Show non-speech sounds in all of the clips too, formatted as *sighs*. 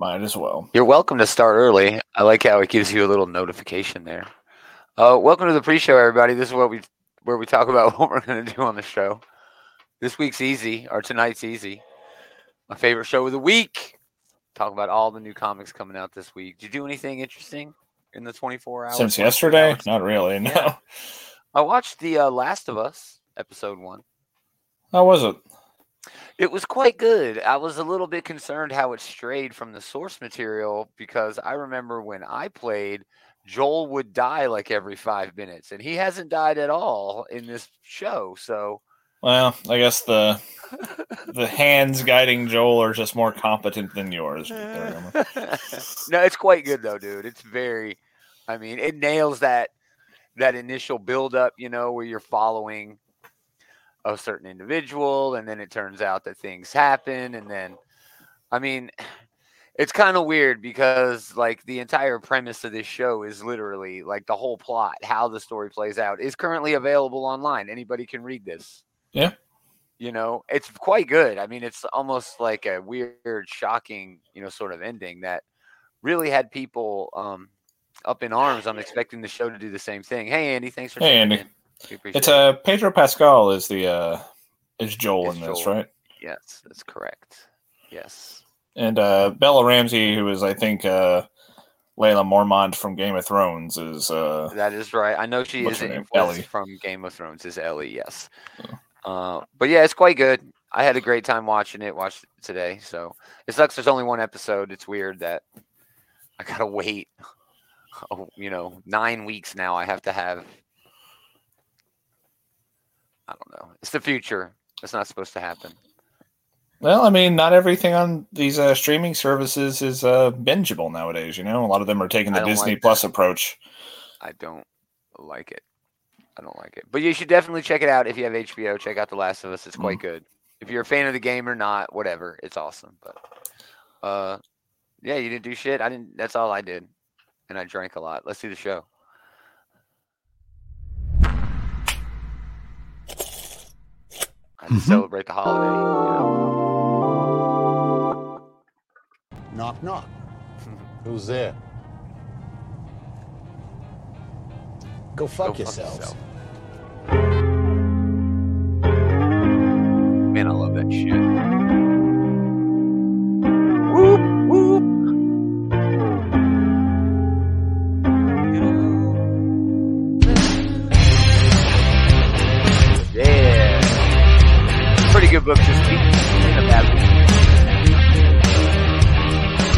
Might as well. You're welcome to start early. I like how it gives you a little notification there. Uh, welcome to the pre-show, everybody. This is what we where we talk about *laughs* what we're going to do on the show. This week's easy, or tonight's easy. My favorite show of the week. Talk about all the new comics coming out this week. Did you do anything interesting in the 24 hours? Since yesterday? Not really. No. Yeah. I watched the uh, Last of Us episode one. How was it? It was quite good. I was a little bit concerned how it strayed from the source material because I remember when I played, Joel would die like every five minutes, and he hasn't died at all in this show. So, Well, I guess the *laughs* the hands guiding Joel are just more competent than yours. There we go. *laughs* no, it's quite good though, dude. It's very, I mean, it nails that that initial build up, you know, where you're following a certain individual, and then it turns out that things happen, and then, I mean. *sighs* It's kind of weird because like the entire premise of this show is literally like the whole plot, how the story plays out is currently available online. Anybody can read this. Yeah. You know, it's quite good. I mean, it's almost like a weird, shocking, you know, sort of ending that really had people um up in arms. I'm expecting the show to do the same thing. Hey Andy, thanks for Hey, Andy. in. It's it. uh Pedro Pascal is the uh is Joel in this, Joel. right? yes, that's correct. Yes. And uh Bella Ramsey, who is I think uh Layla Mormont from Game of Thrones, is uh That is right. I know she is her in name? was Ellie. from Game of Thrones. Is Ellie? Yes. Uh, but yeah, it's quite good. I had a great time watching it. Watched it today. So it sucks. There's only one episode. It's weird that I gotta *laughs* wait. Oh, you know, nine weeks now. I have to have. I don't know. It's the future. It's not supposed to happen. well, I mean, not everything on these uh, streaming services is uh bingeable nowadays, you know. A lot of them are taking the Disney like Plus approach. I don't like it. I don't like it. But you should definitely check it out if you have HBO. Check out The Last of Us. It's quite good. If you're a fan of the game or not, whatever, it's awesome. But uh yeah, you didn't do shit. I didn't that's all I did. And I drank a lot. Let's do the show. I had to Mhm. celebrate the holiday. You Knock, knock. *laughs* Who's there? Go fuck Go yourselves. Man, I love that shit. Good book this week. Ain't a bad one.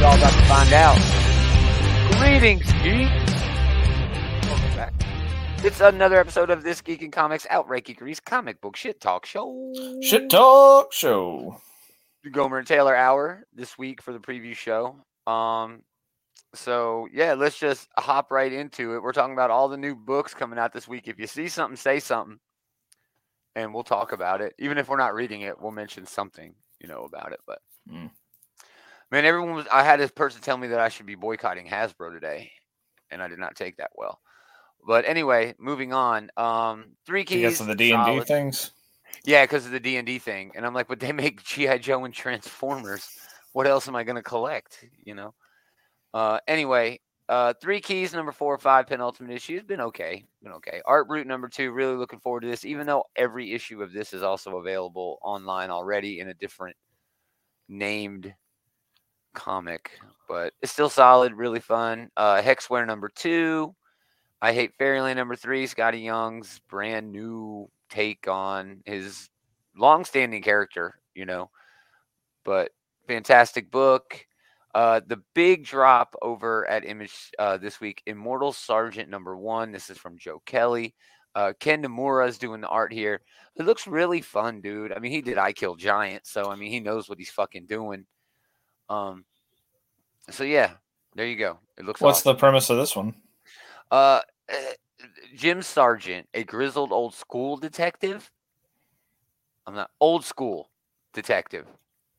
Y'all about to find out. Greetings, geek. Welcome back. It's another episode of This Geek and Comics Outright Geekery's comic book shit talk show. Shit talk show. the Gomer and Taylor hour this week for the preview show. Um, so yeah, let's just hop right into it. We're talking about all the new books coming out this week. If you see something, say something, and we'll talk about it. Even if we're not reading it, we'll mention something, you know, about it. But Mm. man, everyone was. I had this person tell me that I should be boycotting Hasbro today, and I did not take that well. But anyway, moving on. Um, three keys. Because of the D and D things. Yeah, because of the D and D thing, and I'm like, but they make GI Joe and Transformers. What else am I gonna collect? You know. Uh, anyway, uh, three keys number four, five penultimate issue has been okay, been okay. Art Brut number two, really looking forward to this. Even though every issue of this is also available online already in a different named comic, but it's still solid, really fun. Uh, Hexware number two. I hate Fairyland number three. Skottie Young's brand new take on his long-standing character, you know. But fantastic book. Uh, the big drop over at Image uh, this week, Immortal Sergeant number one. This is from Joe Kelly. Uh, Ken Niimura is doing the art here. It looks really fun, dude. I mean, he did I Kill Giant, so I mean, he knows what he's fucking doing. Um, so yeah, there you go. It looks. What's awesome. the premise of this one? Uh, eh, Jim Sargent, a grizzled old school detective. I'm not old school detective.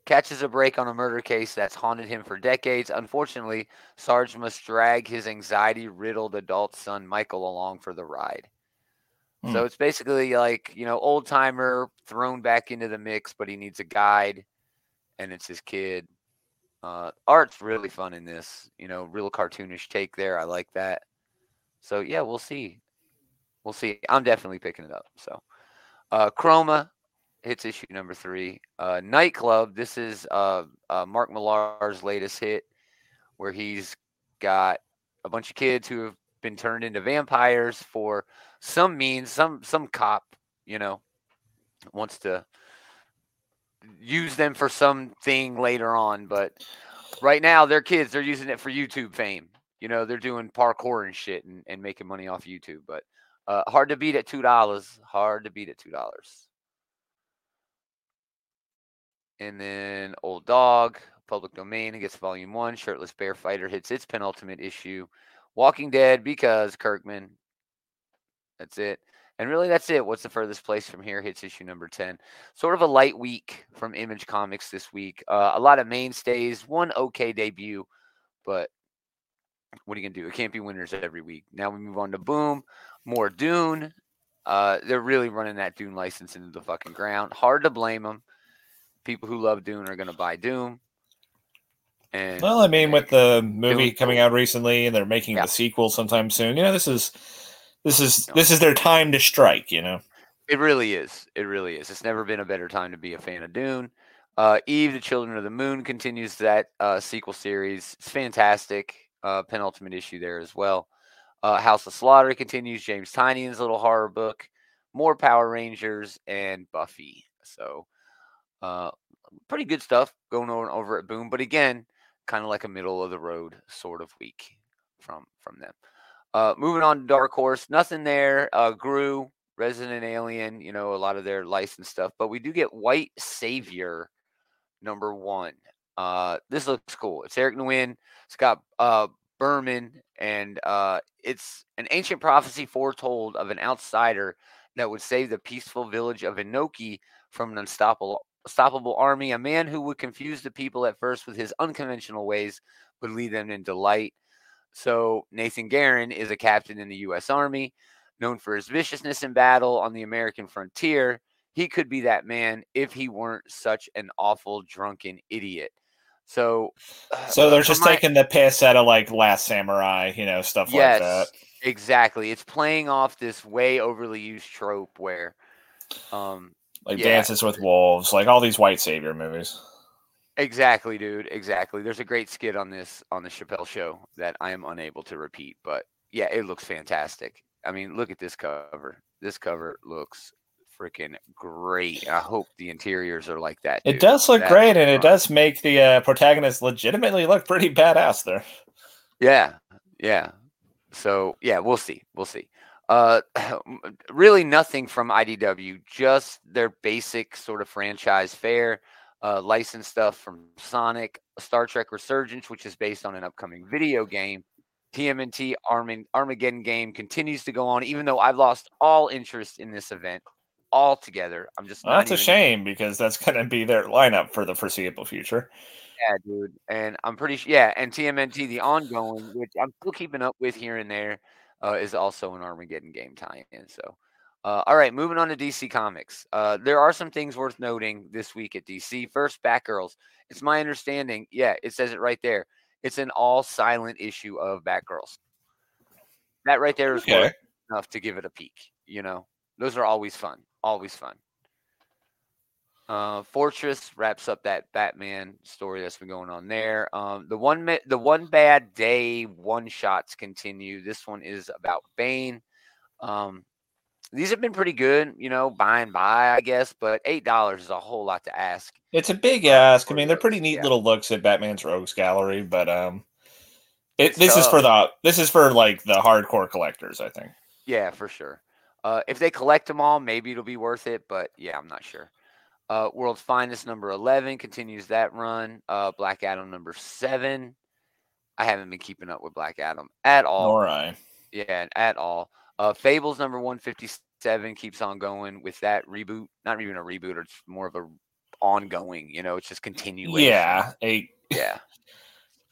Catches a break on a murder case that's haunted him for decades. Unfortunately, Sarge must drag his anxiety riddled adult son Michael along for the ride. So Hmm. it's basically like, you know, old timer thrown back into the mix, but he needs a guide and it's his kid. Uh, art's really fun in this. You know, real cartoonish take there. I like that. So yeah, we'll see. We'll see. I'm definitely picking it up. So, uh, Chroma hits issue number three. Uh, Nightclub. This is uh, uh, Mark Millar's latest hit, where he's got a bunch of kids who have been turned into vampires for some means. Some some cop, you know, wants to use them for something later on, but right now they're kids. They're using it for YouTube fame. You know, they're doing parkour and shit and, and making money off YouTube. But uh, hard to beat at two dollars. Hard to beat at two dollars. And then Old Dog, Public Domain gets Volume One. Shirtless Bear Fighter hits its penultimate issue. Walking Dead because Kirkman. That's it. And really, that's it. What's the furthest place from here? Hits issue number 10. Sort of a light week from Image Comics this week. Uh, a lot of mainstays, one okay debut, but what are you going to do? It can't be winners every week. Now we move on to Boom, more Dune. Uh, they're really running that Dune license into the fucking ground. Hard to blame them. People who love Dune are going to buy Dune. And Well, I mean, with the movie Dune- coming out recently, and they're making Yeah. the sequel sometime soon. You know, this is this is this is their time to strike. You know, It really is. It really is. It's never been a better time to be a fan of Dune. Uh, Eve, the Children of the Moon continues that uh, sequel series. It's fantastic. Uh, penultimate issue there as well. Uh, House of Slaughter continues. James Tynion's little horror book. More Power Rangers and Buffy. So, uh, pretty good stuff going on over at Boom. But again, kind of like a middle of the road sort of week from from them. Uh, moving on to Dark Horse, nothing there. Uh, Gru, Resident Alien, you know, a lot of their licensed stuff, but we do get White Savior number one. Uh, this looks cool. It's Eric Nguyen, Scott uh, Berman, and uh, it's an ancient prophecy foretold of an outsider that would save the peaceful village of Inoki from an unstoppable, unstoppable army. A man who would confuse the people at first with his unconventional ways would lead them into light. So Nathan Guerin is a captain in the U.S. Army, known for his viciousness in battle on the American frontier. He could be that man if he weren't such an awful drunken idiot. So, *sighs* so they're just my- taking the piss out of like Last Samurai, you know, stuff yes, like that. exactly. It's playing off this way overly used trope where, um, Like Yeah. Dances with Wolves, like all these white savior movies. Exactly, dude. Exactly. There's a great skit on this on the Chappelle show that I am unable to repeat, but yeah, it looks fantastic. I mean, look at this cover. This cover looks freaking great. I hope the interiors are like that. It does look That's great, and it does make the uh, protagonist legitimately look pretty badass there. Yeah, yeah. So yeah, we'll see. We'll see. Uh, *laughs* really nothing from IDW, just their basic sort of franchise fare. Uh, licensed stuff from Sonic, Star Trek Resurgence, which is based on an upcoming video game. TMNT Armageddon game continues to go on, even though I've lost all interest in this event altogether. I'm just Well, that's a shame because that's going to be their lineup for the foreseeable future. Yeah, dude. And I'm pretty sure, yeah. And TMNT, the ongoing, which I'm still keeping up with here and there, uh, is also an Armageddon game tie in. So, uh, all right, moving on to DC Comics. Uh, there are some things worth noting this week at DC. First, Batgirls. It's my understanding, yeah, it says it right there. It's an all silent issue of Batgirls. That right there is Okay. enough to give it a peek. You know, those are always fun. Always fun. Uh, Fortress wraps up that Batman story that's been going on there. Um, the one the one bad day one shots continue. This one is about Bane. Um, these have been pretty good, you know, by and by, I guess, but eight dollars is a whole lot to ask. It's a big ask. I mean, they're pretty neat yeah. little looks at Batman's Rogues Gallery, but um, it, this is for the this is for like the hardcore collectors, I think. Yeah, for sure. Uh, if they collect them all, maybe it'll be worth it, but yeah, I'm not sure. Uh, World's Finest number 11 continues that run. Uh, Black Adam number seven. I haven't been keeping up with Black Adam at all. Nor I. Yeah, at all. Uh, Fables number 157 keeps on going with that reboot. Not even a reboot, it's more of a ongoing, you know, it's just continuation. Yeah, a, *laughs* Yeah.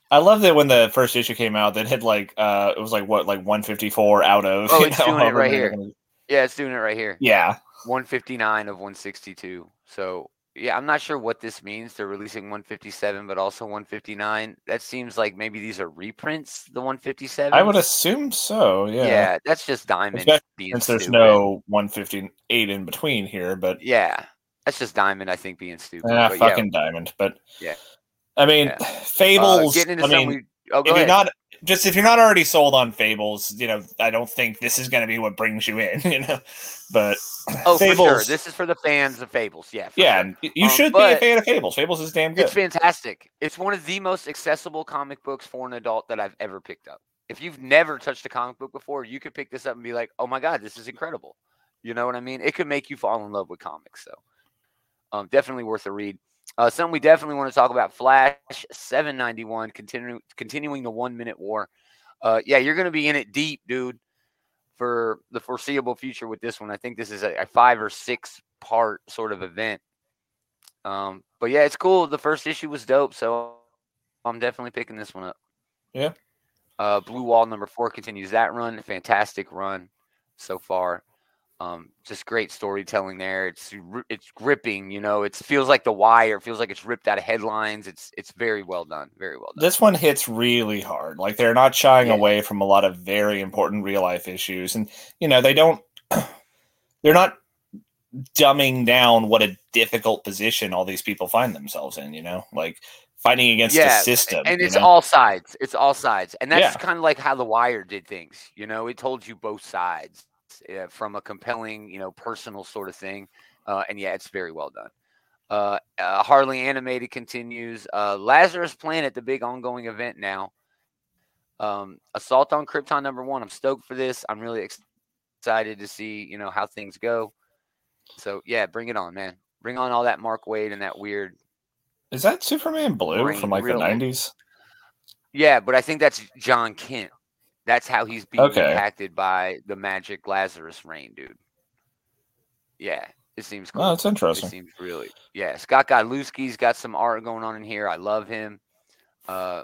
I love that when the first issue came out, that had like uh, it was like what like 154 out of. Oh, it's know, doing it right here. gonna- Yeah, it's doing it right here. Yeah, 159 of 162. So yeah, I'm not sure what this means. They're releasing 157, but also 159. That seems like maybe these are reprints. The 157. I would assume so. Yeah. Yeah, that's just Diamond being Since there's stupid. no 158 in between here, but Yeah, that's just Diamond. I think being stupid. ah, but yeah, fucking diamond. But Yeah. I mean, Yeah. uh, Fables. getting into I mean, we- oh, go if you're not just if you're not already sold on Fables, you know, I don't think this is going to be what brings you in. *laughs* You know, but *clears throat* oh, for sure. This is for the fans of Fables. Yeah. yeah, sure. you Um, should be a fan of Fables. Fables is damn good. It's fantastic. It's one of the most accessible comic books for an adult that I've ever picked up. If you've never touched a comic book before, you could pick this up and be like, "Oh my god, this is incredible." You know what I mean? It could make you fall in love with comics. So, um, definitely worth a read. Uh, something we definitely want to talk about: Flash 791, continuing continuing the one minute war. Uh, yeah, you're going to be in it deep, dude, for the foreseeable future with this one. I think this is a, a five or six part sort of event. Um, but yeah, it's cool. The first issue was dope, so I'm definitely picking this one up. Yeah. Uh, Blue Wall number four continues that run. Fantastic run so far. Um, just great storytelling there. It's it's gripping. You know, it feels like The Wire. It feels like it's ripped out of headlines. It's it's very well done. Very well done. this one hits really hard. Like they're not shying Yeah. away from a lot of very important real life issues, and you know they don't. *clears throat* They're not dumbing down what a difficult position all these people find themselves in. You know, like fighting against Yeah, the system. and it's know? all sides. It's all sides, and that's Yeah. kind of like how The Wire did things. You know, it told you both sides uh, from a compelling, you know, personal sort of thing. Uh, and yeah, it's very well done. Uh, uh, Harley animated continues. Uh, Lazarus Planet, the big ongoing event now. Um, Assault on Krypton number one. I'm stoked for this. I'm really ex- excited to see, you know, how things go. So yeah, bring it on, man. Bring on all that Mark Waid and that weird Is that Superman Blue from like the nineties? Yeah, but I think that's Jon Kent. That's how he's being Okay. impacted by the magic Lazarus rain, dude. Yeah, it seems cool. Oh, that's interesting. it seems really yeah. Scott Godlewski's got some art going on in here. I love him. Uh,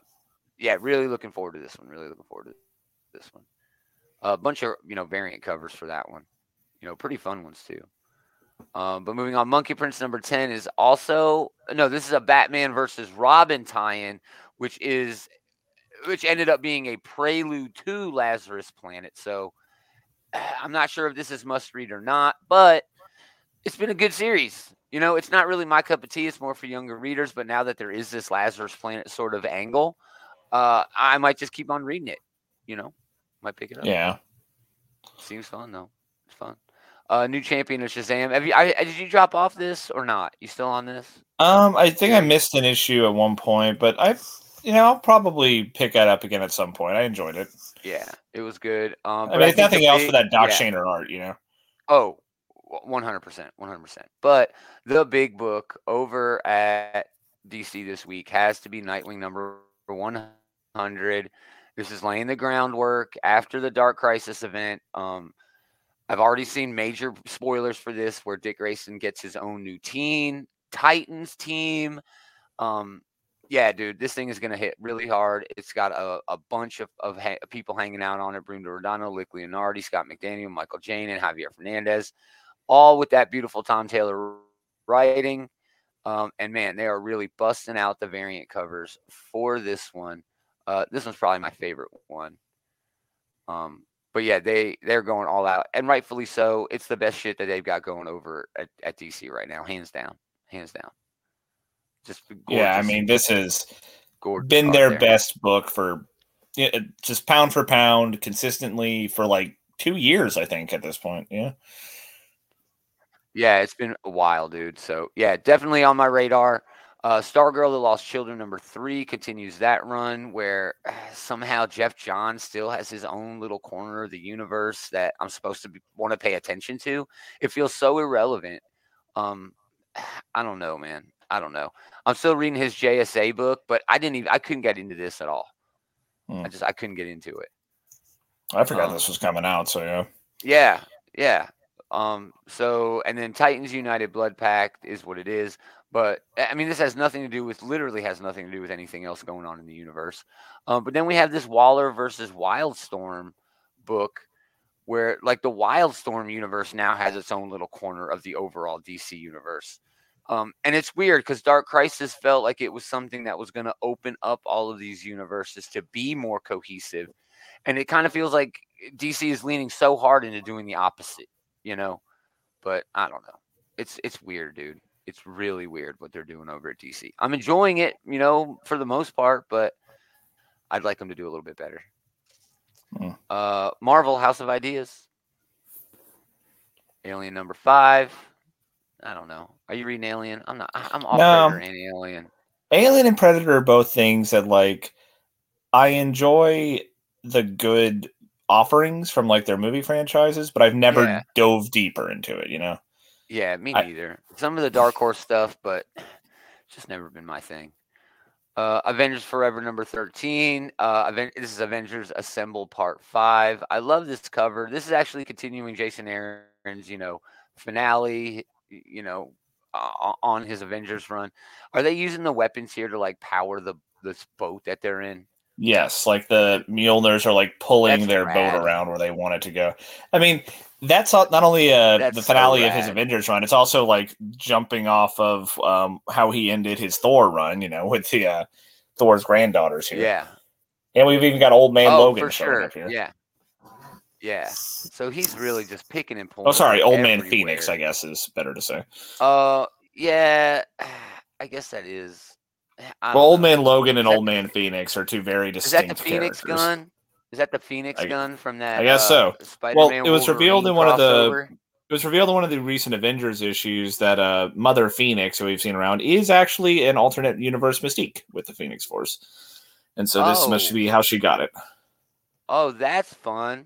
yeah, really looking forward to this one. Really looking forward to this one. A bunch of you know variant covers for that one. You know, pretty fun ones too. Um, but moving on, Monkey Prince number ten is also no. This is a Batman versus Robin tie-in, which is which ended up being a prelude to Lazarus Planet. So *sighs* I'm not sure if this is must read or not, but it's been a good series. You know, it's not really my cup of tea. It's more for younger readers. But now that there is this Lazarus Planet sort of angle, uh, I might just keep on reading it. You know, might pick it up. Yeah. Seems fun though. It's fun. Uh, new champion of Shazam. Have you? I, did you drop off this or not? You still on this? Um, I think I missed an issue at one point, but I, you know, I'll probably pick that up again at some point. I enjoyed it. Yeah, it was good. Um, I but mean, if nothing else for that Doc yeah. Shaner art, you know. Oh, Oh, one hundred percent, one hundred percent. But the big book over at DC this week has to be Nightwing number one hundred. This is laying the groundwork after the Dark Crisis event. Um, I've already seen major spoilers for this, where Dick Grayson gets his own new team, Titans team. Um, yeah, dude, this thing is gonna hit really hard. It's got a, a bunch of, of ha- people hanging out on it: Bruno Redondo, Rick Leonardi, Scott McDaniel, Michael Jane, and Javier Fernandez, all with that beautiful Tom Taylor writing. Um, and man, they are really busting out the variant covers for this one. Uh, this one's probably my favorite one. Um, but yeah, they they're going all out, and rightfully so. It's the best shit that they've got going over at, at DC right now, hands down, hands down. Just Yeah, I mean, this has gorgeous been their there. best book for it- just pound for pound, consistently for like two years, I think, at this point. Yeah. Yeah, it's been a while, dude. So yeah, definitely on my radar. Uh, Stargirl, The Lost Children, number three, continues that run where uh, *sighs* somehow Geoff Johns still has his own little corner of the universe that I'm supposed to want to pay attention to. It feels so irrelevant. Um, *sighs* I don't know, man. I don't know. I'm still reading his JSA book, but I didn't even I couldn't get into this at all. Hmm. I just I couldn't get into it. I forgot Um, this was coming out. So, yeah. Yeah, yeah. Um, so and then Titans United Blood Pact is what it is. But I mean, this has nothing to do with literally has nothing to do with anything else going on in the universe. Um, but then we have this Waller versus Wildstorm book where like the Wildstorm universe now has its own little corner of the overall DC universe. Um, and it's weird because Dark Crisis felt like it was something that was going to open up all of these universes to be more cohesive, and it kind of feels like DC is leaning so hard into doing the opposite, you know. But I don't know. It's it's weird, dude. It's really weird what they're doing over at DC. I'm enjoying it, you know, for the most part, but I'd like them to do a little bit better. Hmm. Uh, Marvel House of Ideas. Alien number five. I don't know. Are you reading Alien? I'm not. I- I'm off No. Predator and Alien. Alien and Predator are both things that like I enjoy the good offerings from like their movie franchises, but I've never Yeah. dove deeper into it, you know. Yeah, me I- neither. Some of the Dark Horse stuff, but it's *sighs* just never been my thing. Uh, Avengers Forever number 13. Uh, Aven- this is Avengers Assemble Part 5. I love this cover. This is actually continuing Jason Aaron's, you know, finale, you know, uh, on his Avengers run. Are they using the weapons here to like power the this boat that they're in? Yes, like the Mjolnirs are like pulling That's their rad. boat around where they want it to go. I mean, that's not only uh, the so finale of his. Avengers run, it's also like jumping off of um, how he ended his Thor run, you know, *laughs* with the uh, Thor's granddaughters here. Yeah. And we've even got old man oh, Logan for showing sure. up here. Yeah. Yeah. So he's really just picking and pulling. Oh, sorry, old man Phoenix. I guess is better to say. Uh, yeah, *sighs* I guess that is. Well, old man Logan and old the- man Phoenix are two very distinct. Is that the Phoenix characters. gun? Is that the Phoenix I- gun from that? I guess uh, so. Spider-Man well, it was revealed in Wolverine one of the- It was revealed in one of the recent Avengers issues that uh, Mother Phoenix, who we've seen around, is actually an alternate universe Mystique with the Phoenix Force, and so this must Oh. be how she got it. Oh, that's fun.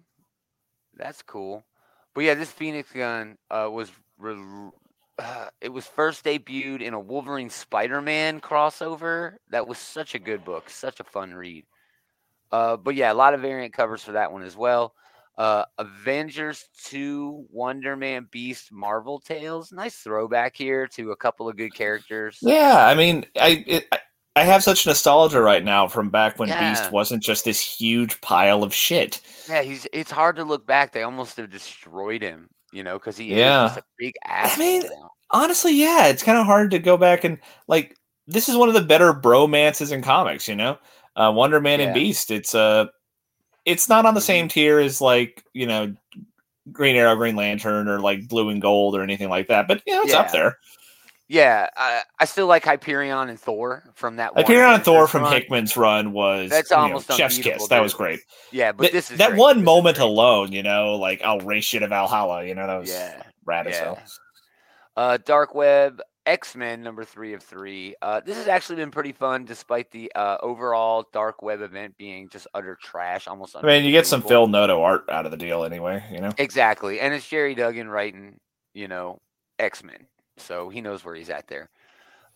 That's cool. But yeah, this Phoenix gun uh, was re- uh, it was first debuted in a Wolverine Spider-Man crossover. That was such a good book, such a fun read. Uh, but yeah, a lot of variant covers for that one as well. Uh, Avengers 2, Wonder Man, Beast, Marvel Tales. Nice throwback here to a couple of good characters. Yeah, I mean, I it, I- I have such nostalgia right now from back when Yeah. Beast wasn't just this huge pile of shit. Yeah, he's. It's hard to look back. They almost have destroyed him, you know, because he Yeah. is just a big ass. I mean, honestly, yeah, it's kind of hard to go back and like this is one of the better bromances in comics, you know. Uh, Wonder Man Yeah. and Beast. It's uh it's not on the same tier as like you know Green Arrow, Green Lantern, or like Blue and Gold or anything like that. But you know, it's up there. Yeah, I, I still like Hyperion and Thor from that. one Hyperion and Thor from run. Hickman's run was That's know, almost Chef's unbeatable, kiss. That was great. Yeah, but Th- this is that great. one This moment alone, you know, like I'll race you to Valhalla. You know, that was Yeah, rad as hell. Uh, Dark Web X Men number three of three. Uh, this has actually been pretty fun, despite the uh, overall Dark Web event being just utter trash. Almost. I mean, you get some. Phil Noto art out of the deal anyway. You know. Exactly, and it's Gerry Duggan writing, you know, X Men, so he knows where he's at there.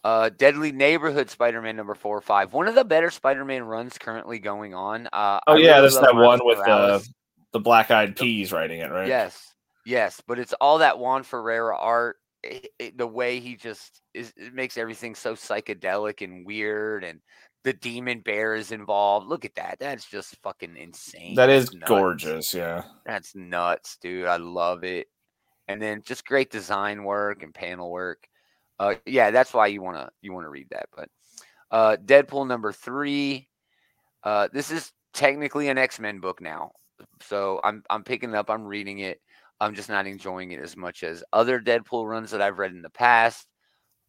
Uh, Deadly Neighborhood Spider-Man number four or five. One of the better Spider-Man runs currently going on. Uh, Oh I yeah, really that's that Miles one with the Morales. the black eyed peas writing it, right? Yes, yes, but it's all that Juan Ferreyra art. It, it- the way he just is, it makes everything so psychedelic and weird, and the demon bear is involved. Look at that. That's just fucking insane. That is gorgeous. Yeah. That's nuts, dude. I love it. And then just great design work and panel work. Uh, yeah, that's why you wanna you wanna read that. But uh, Deadpool number three. Uh, this is technically an X Men book now, so I'm I'm picking it up. I'm reading it. I'm just not enjoying it as much as other Deadpool runs that I've read in the past.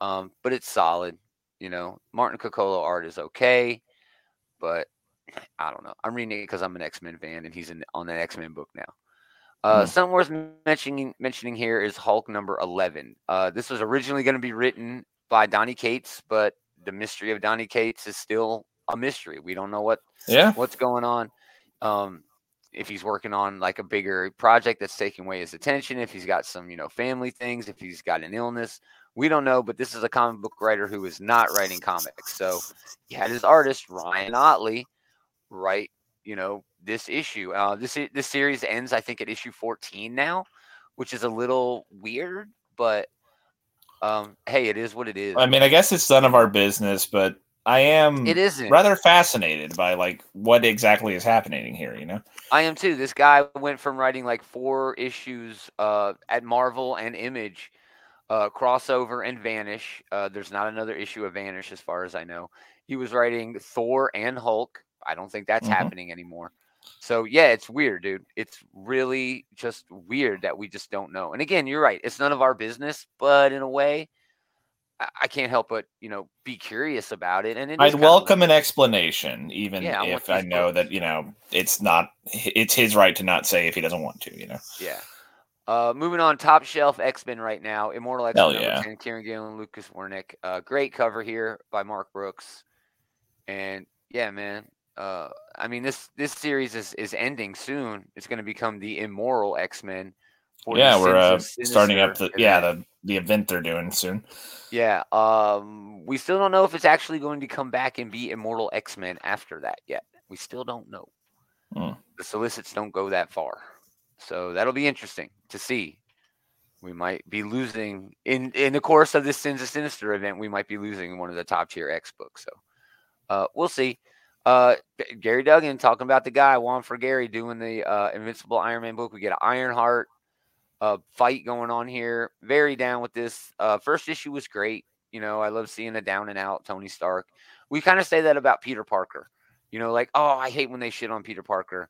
Um, but it's solid. You know, Martin Coccolo art is okay, but I don't know. I'm reading it because I'm an X Men fan, and he's in, on an X Men book now. Uh, Hmm. Something worth mentioning mentioning here is Hulk number eleven. Uh, this was originally going to be written by Donny Cates, but the mystery of Donny Cates is still a mystery. We don't know what Yeah. what's going on. Um, if he's working on like a bigger project that's taking away his attention, if he's got some, you know, family things, if he's got an illness, we don't know. But this is a comic book writer who is not writing comics. So he had his artist Ryan Ottley write, you know, this issue. Uh, this this series ends, I think, at issue 14 now, which is a little weird, but um, hey, it is what it is. I mean, I guess it's none of our business, but I am it isn't. rather fascinated by like what exactly is happening here. You know. I am too. This guy went from writing like four issues uh, at Marvel and Image uh, crossover and Vanish. Uh, there's not another issue of Vanish as far as I know. He was writing Thor and Hulk. I don't think that's Mhm. happening anymore. So yeah, it's weird, dude. It's really just weird that we just don't know. And again, you're right. It's none of our business, but in a way, I, I can't help but you know be curious about it. And it I'd welcome an explanation, even Yeah, if I know that you know it's not. It's his right to not say if he doesn't want to. You know. Yeah. Uh, moving on, top shelf X Men right now. Immortal X Men yeah. 10, Kieron Gillen, Lucas Werneck. Uh, great cover here by Mark Brooks. And yeah, man. Uh, I mean this this series is is ending soon. It's going to become the Immoral X Men. Yeah, we're uh, starting up the yeah the the event they're doing soon. yeah. Um, we still don't know if it's actually going to come back and be Immortal X Men after that yet. We still don't know. Hmm. The solicits don't go that far, so that'll be interesting to see. We might be losing in in the course of this Sins of Sinister event. We might be losing one of the top tier X books. So uh, we'll see. Uh, Gerry Duggan talking about the guy Juan Frigeri doing the uh, Invincible Iron Man book. We get an Ironheart uh, fight going on here. Very down with this. Uh, first issue was great. You know, I love seeing a down and out Tony Stark. We kind of say that about Peter Parker. You know, like, oh, I hate when they shit on Peter Parker.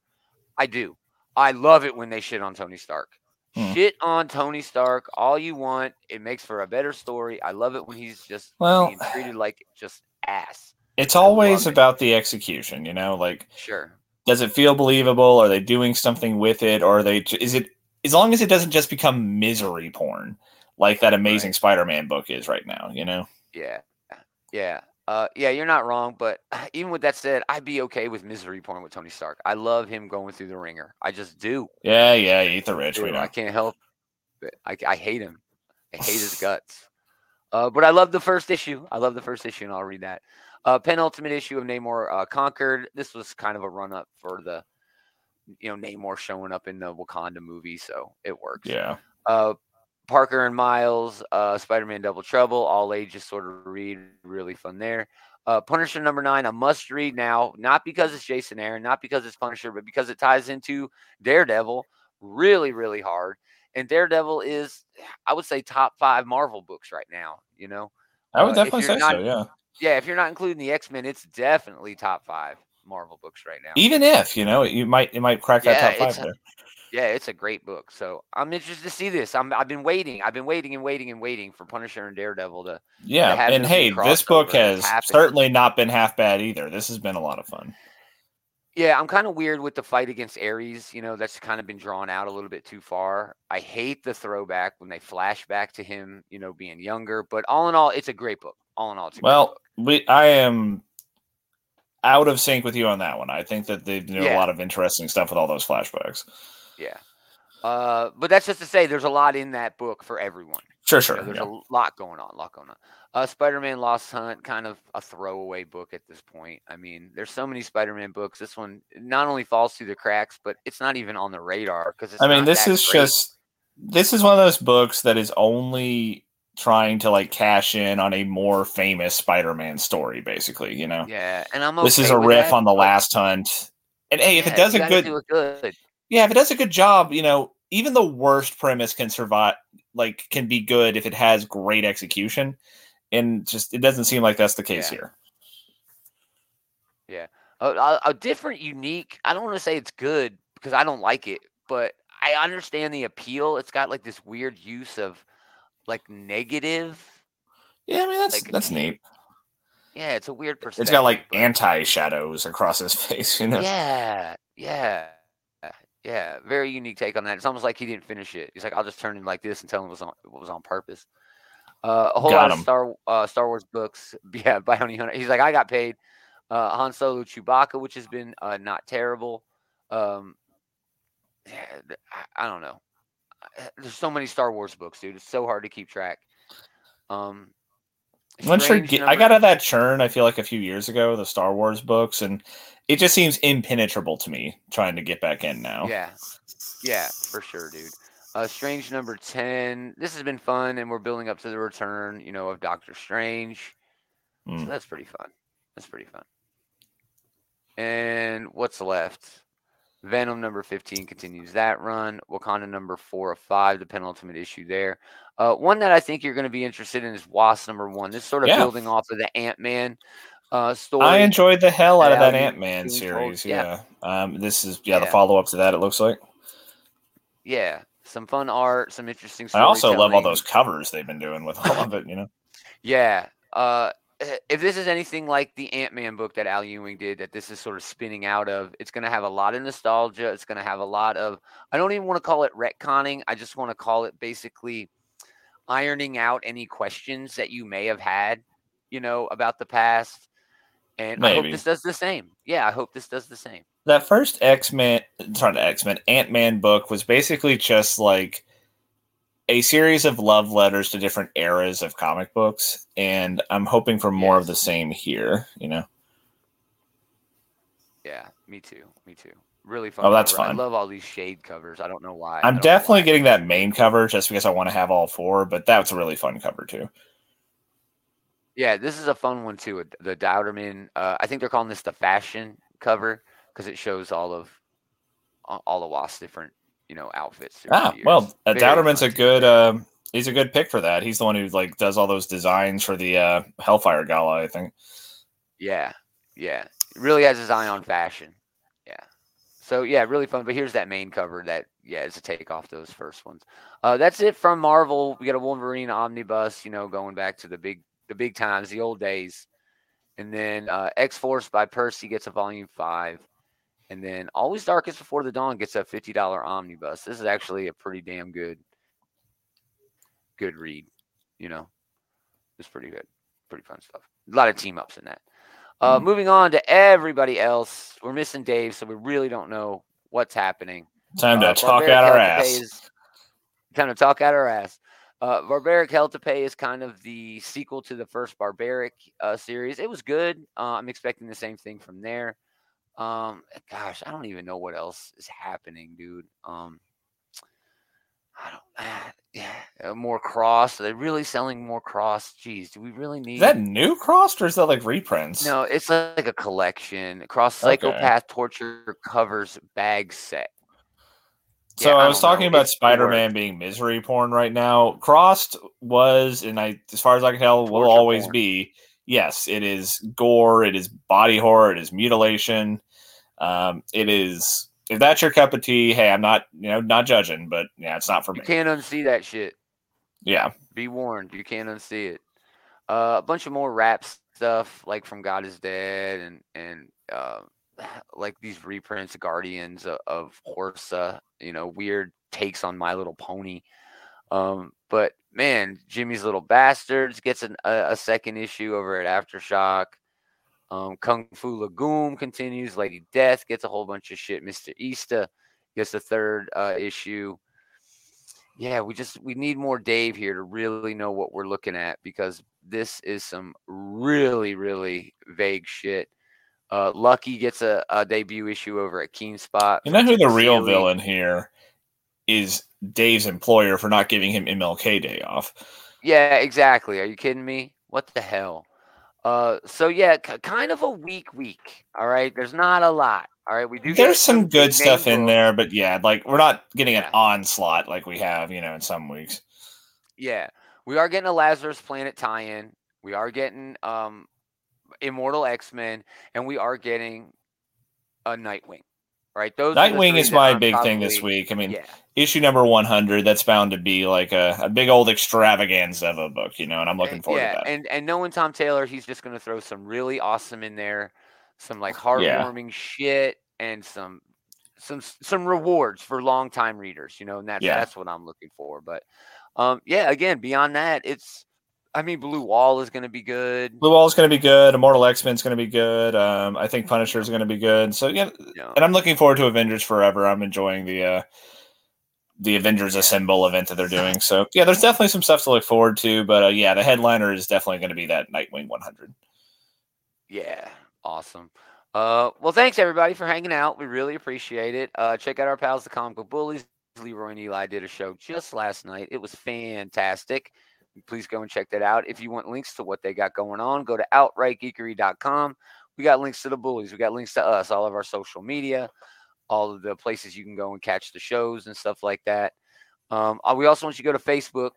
I do. I love it when they shit on Tony Stark. Hmm. Shit on Tony Stark all you want. It makes for a better story. I love it when he's just Well- being treated like just ass. It's always about the execution. You know, like Sure. does it feel believable? Are they doing something with it? Or are they? Is it as long as it doesn't just become misery porn like that Amazing Spider-Man book is right now? You know. Yeah. Yeah. Uh, yeah, you're not wrong, but *sighs* even with that said, I'd be okay with misery porn with Tony Stark. I love him going through the ringer. I just do. Yeah, yeah. Eat the rich. We Dude, know. I can't help it. I, I hate him. I hate his *laughs* guts. Uh, but I love the first issue. I love the first issue, and I'll read that. Uh, penultimate issue of Namor uh, Conquered. This was kind of a run up for the, you know, Namor showing up in the Wakanda movie, so it works. Yeah. Uh, Parker and Miles, uh, Spider-Man Double Trouble, all ages sort of read, really fun there. Uh, Punisher number nine, a must read now, not because it's Jason Aaron, not because it's Punisher, but because it ties into Daredevil really, really hard. And Daredevil is, I would say, top five Marvel books right now. You know, I would Uh, definitely say not- so. Yeah. Yeah. If you're not including the X Men, it's definitely top five Marvel books right now. Even if you know, you might you might crack that top five a- there. Yeah, it's a great book. So I'm interested to see this. I'm, I've been waiting. I've been waiting and waiting and waiting for Punisher and Daredevil to Yeah, have and hey, this book has certainly not been half bad either. This has been a lot of fun. Yeah, I'm kind of weird with the fight against Ares. You know, that's kind of been drawn out a little bit too far. I hate the throwback when they flash back to him, you know, being younger. But all in all, it's a great book. All in all, it's a Well, great book. We I am out of sync with you on that one. I think that they do a Yeah. lot of interesting stuff with all those flashbacks. Yeah. Uh, but that's just to say there's a lot in that book for everyone. Sure, You sure. know, there's yeah. a lot going on, a lot going on. Uh, Spider-Man Lost Hunt, kind of a throwaway book at this point. I mean, there's so many Spider-Man books. This one not only falls through the cracks, but it's not even on the radar because. I mean, this is great. just this is one of those books that is only trying to like cash in on a more famous Spider-Man story, basically. You know, Yeah, and I'm. this is a riff that, on the Last Hunt. And hey, if it does a good, do good. yeah, if it does a good job, you know, even the worst premise can survive. Like, can be good if it has great execution. And just it doesn't seem like that's the case Yeah. here. a, a, a different, unique. I don't want to say it's good because I don't like it, but I understand the appeal. It's got like this weird use of like negative. Yeah, I mean that's Like, that's neat. Yeah, it's a weird perspective. It's got like anti shadows across his *laughs* face, you know. Yeah, yeah, yeah. Very unique take on that. It's almost like he didn't finish it. He's like, I'll just turn him like this and tell him it was on it was on purpose. Uh, a whole Got lot of. Star uh, Star Wars books. *laughs* Yeah, Bounty Hunter. He's like, I got paid. Uh, Han Solo, Chewbacca, which has been uh, not terrible. Um, yeah, I, I don't know. Uh, There's so many Star Wars books, dude. It's so hard to keep track. Um, Once you're, ge- I got out of that churn. I feel like a few years ago, the Star Wars books, and it just seems impenetrable to me trying to get back in now. Yeah, yeah, for sure, dude. Uh, Strange number ten. This has been fun, and we're building up to the return, you know, of Doctor Strange. So Mm. that's pretty fun. That's pretty fun. And what's left? Venom number 15 continues that run. Wakanda number four of five, the penultimate issue there. Uh, one that I think you're going to be interested in is Wasp number one. This sort of Yeah. building off of the Ant Man uh, story. I enjoyed the hell out of that Ant Man series. yeah. Yeah. Um, this is yeah, the follow up to that. It looks like. yeah, some fun art, some interesting. Stuff. I also love all those covers they've been doing with all of it. You know. *laughs* Yeah. Uh, Uh, if this is anything like the Ant Man book that Al Ewing did, that this is sort of spinning out of, it's going to have a lot of nostalgia. It's going to have a lot of, I don't even want to call it retconning. I just want to call it basically ironing out any questions that you may have had, you know, about the past. And I hope this does the same. Yeah, I hope this does the same. that first X Men, sorry, X Men, Ant Man book was basically just like a series of love letters to different eras of comic books, and I'm hoping for more of the same here. You know, Yeah, me too. Me too. Really fun. Oh, that's cover. fun. I love all these shade covers. I don't know why. I'm definitely why. getting that main cover just because I want to have all four, but that's a really fun cover too. Yeah, this is a fun one too. The Dauterman. Uh, I think they're calling this the fashion cover because it shows all of all all of Wasp's different, you know, outfits. Ah, well, uh, Dauterman's a good. Um, he's a good pick for that. He's the one who like does all those designs for the uh, Hellfire Gala. I think. Yeah, yeah. Really has his eye on fashion. Yeah. So yeah, really fun. But here's that main cover that yeah is a take off those first ones. Uh, that's it from Marvel. We got a Wolverine omnibus. You know, going back to the big the big times, the old days. And then uh, X Force by Percy gets a volume five. And then Always Darkest Before the Dawn gets a fifty dollar omnibus. This is actually a pretty damn good, good read. You know, it's pretty good, pretty fun stuff. A lot of team ups in that. Uh, Mhm. Moving on to everybody else, we're missing Dave, so we really don't know what's happening. Time to Uh, talk out our Hell to Pay ass. is- Time to talk out our ass. Uh, Barbaric Hell to Pay is kind of the sequel to the first Barbaric uh, series. It was good. Uh, I'm expecting the same thing from there. Um, gosh, I don't even know what else is happening, dude. Um, I don't. ah, yeah, uh, more cross. Are They're really selling more cross. Jeez, do we really need Is that new cross or is that like reprints? no, it's like a collection. Cross Okay. Psychopath Torture covers bag set. So Yeah, I I was don't know. talking about Spider Man being misery porn right now. Crossed was, and I, as far as I can tell, will always porn. be. Yes, it is gore. It is body horror. It is mutilation. Um, it is. If that's your cup of tea, hey, I'm not, you know, not judging, but yeah, it's not for You me. can't unsee that shit. Yeah, Be warned, you can't unsee it. Uh, a bunch of more rap stuff, like from God is Dead, and and uh, *sighs* like these reprints, Guardians of, of Horsa. You know, weird takes on My Little Pony. Um, but man, Jimmy's Little Bastards gets an, a, a second issue over at Aftershock. Um, Kung Fu Lagoon continues. Lady Death gets a whole bunch of shit. Mister Easter gets a third uh, issue yeah, we just we need more Dave here to really know what we're looking at because this is some really really vague shit. Uh, Lucky gets a, a debut issue over at Keen Spot. you know who the real villain here is? Dave's employer for not giving him MLK Day off. Yeah, exactly. Are you kidding me? What the hell? Uh, so yeah, k- kind of a weak week. All right, there's not a lot. All right, we do. There's some big good stuff in there, but yeah, like we're not getting Yeah. an onslaught like we have, you know, in some weeks. Yeah, we are getting a Lazarus Planet tie-in. We are getting um, Immortal X Men, and we are getting a Nightwing. Right, those Nightwing is my big thing this week. I mean, Yeah, issue number 100, that's bound to be like a, a big old extravaganza of a book, you know, and I'm looking and- forward yeah, to that. and and knowing Tom Taylor, he's just going to throw some really awesome in there, some like heartwarming shit, and some some some rewards for longtime readers. You know, and that's Yeah. that's what I'm looking for. But um, yeah, again, beyond that, it's I mean, Blue Wall is going to be good. Blue Wall is going to be good. Immortal X Men is going to be good. Um, I think Punisher is going to be good. So yeah, know. and I'm looking forward to Avengers Forever. I'm enjoying the uh, the Avengers Assemble event that they're doing. So yeah, there's definitely some stuff to look forward to. But uh, yeah, the headliner is definitely going to be that Nightwing 100. Yeah, awesome. Uh, well, thanks everybody for hanging out. We really appreciate it. Uh, check out our pals, the Comic Book Bullies. Leroy and Eli did a show just last night. It was fantastic. Please go and check that out. If you want links to what they got going on, go to outrightgeekery.com. We got links to the bullies. We got links to us, all of our social media. all of the places you can go and catch the shows and stuff like that. Um, uh, we also want you to go to Facebook,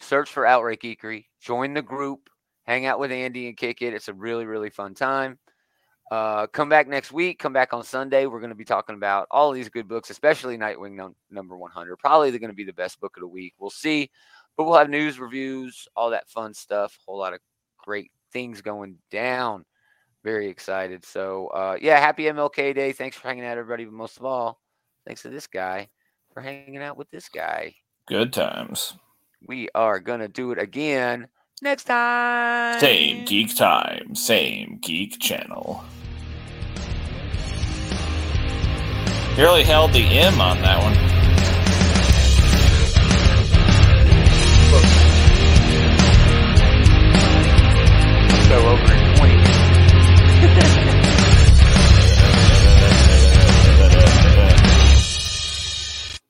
search for Outright Geekery, join the group, hang out with Andy and kick it. It's a really, really fun time. Uh, come back next week. Come back on Sunday. We're going to be talking about all these good books, especially Nightwing num- number 100. Probably they're going to be the best book of the week. We'll see. But we'll have news, reviews, all that fun stuff. A whole lot of great things going down. Very excited. So, uh, yeah, happy MLK Day. Thanks for hanging out, everybody. But most of all, thanks to this guy for hanging out with this guy. Good times. We are going to do it again next time. Same geek time, same geek channel. Really held the M on that one. show over in 20 minutes. *laughs*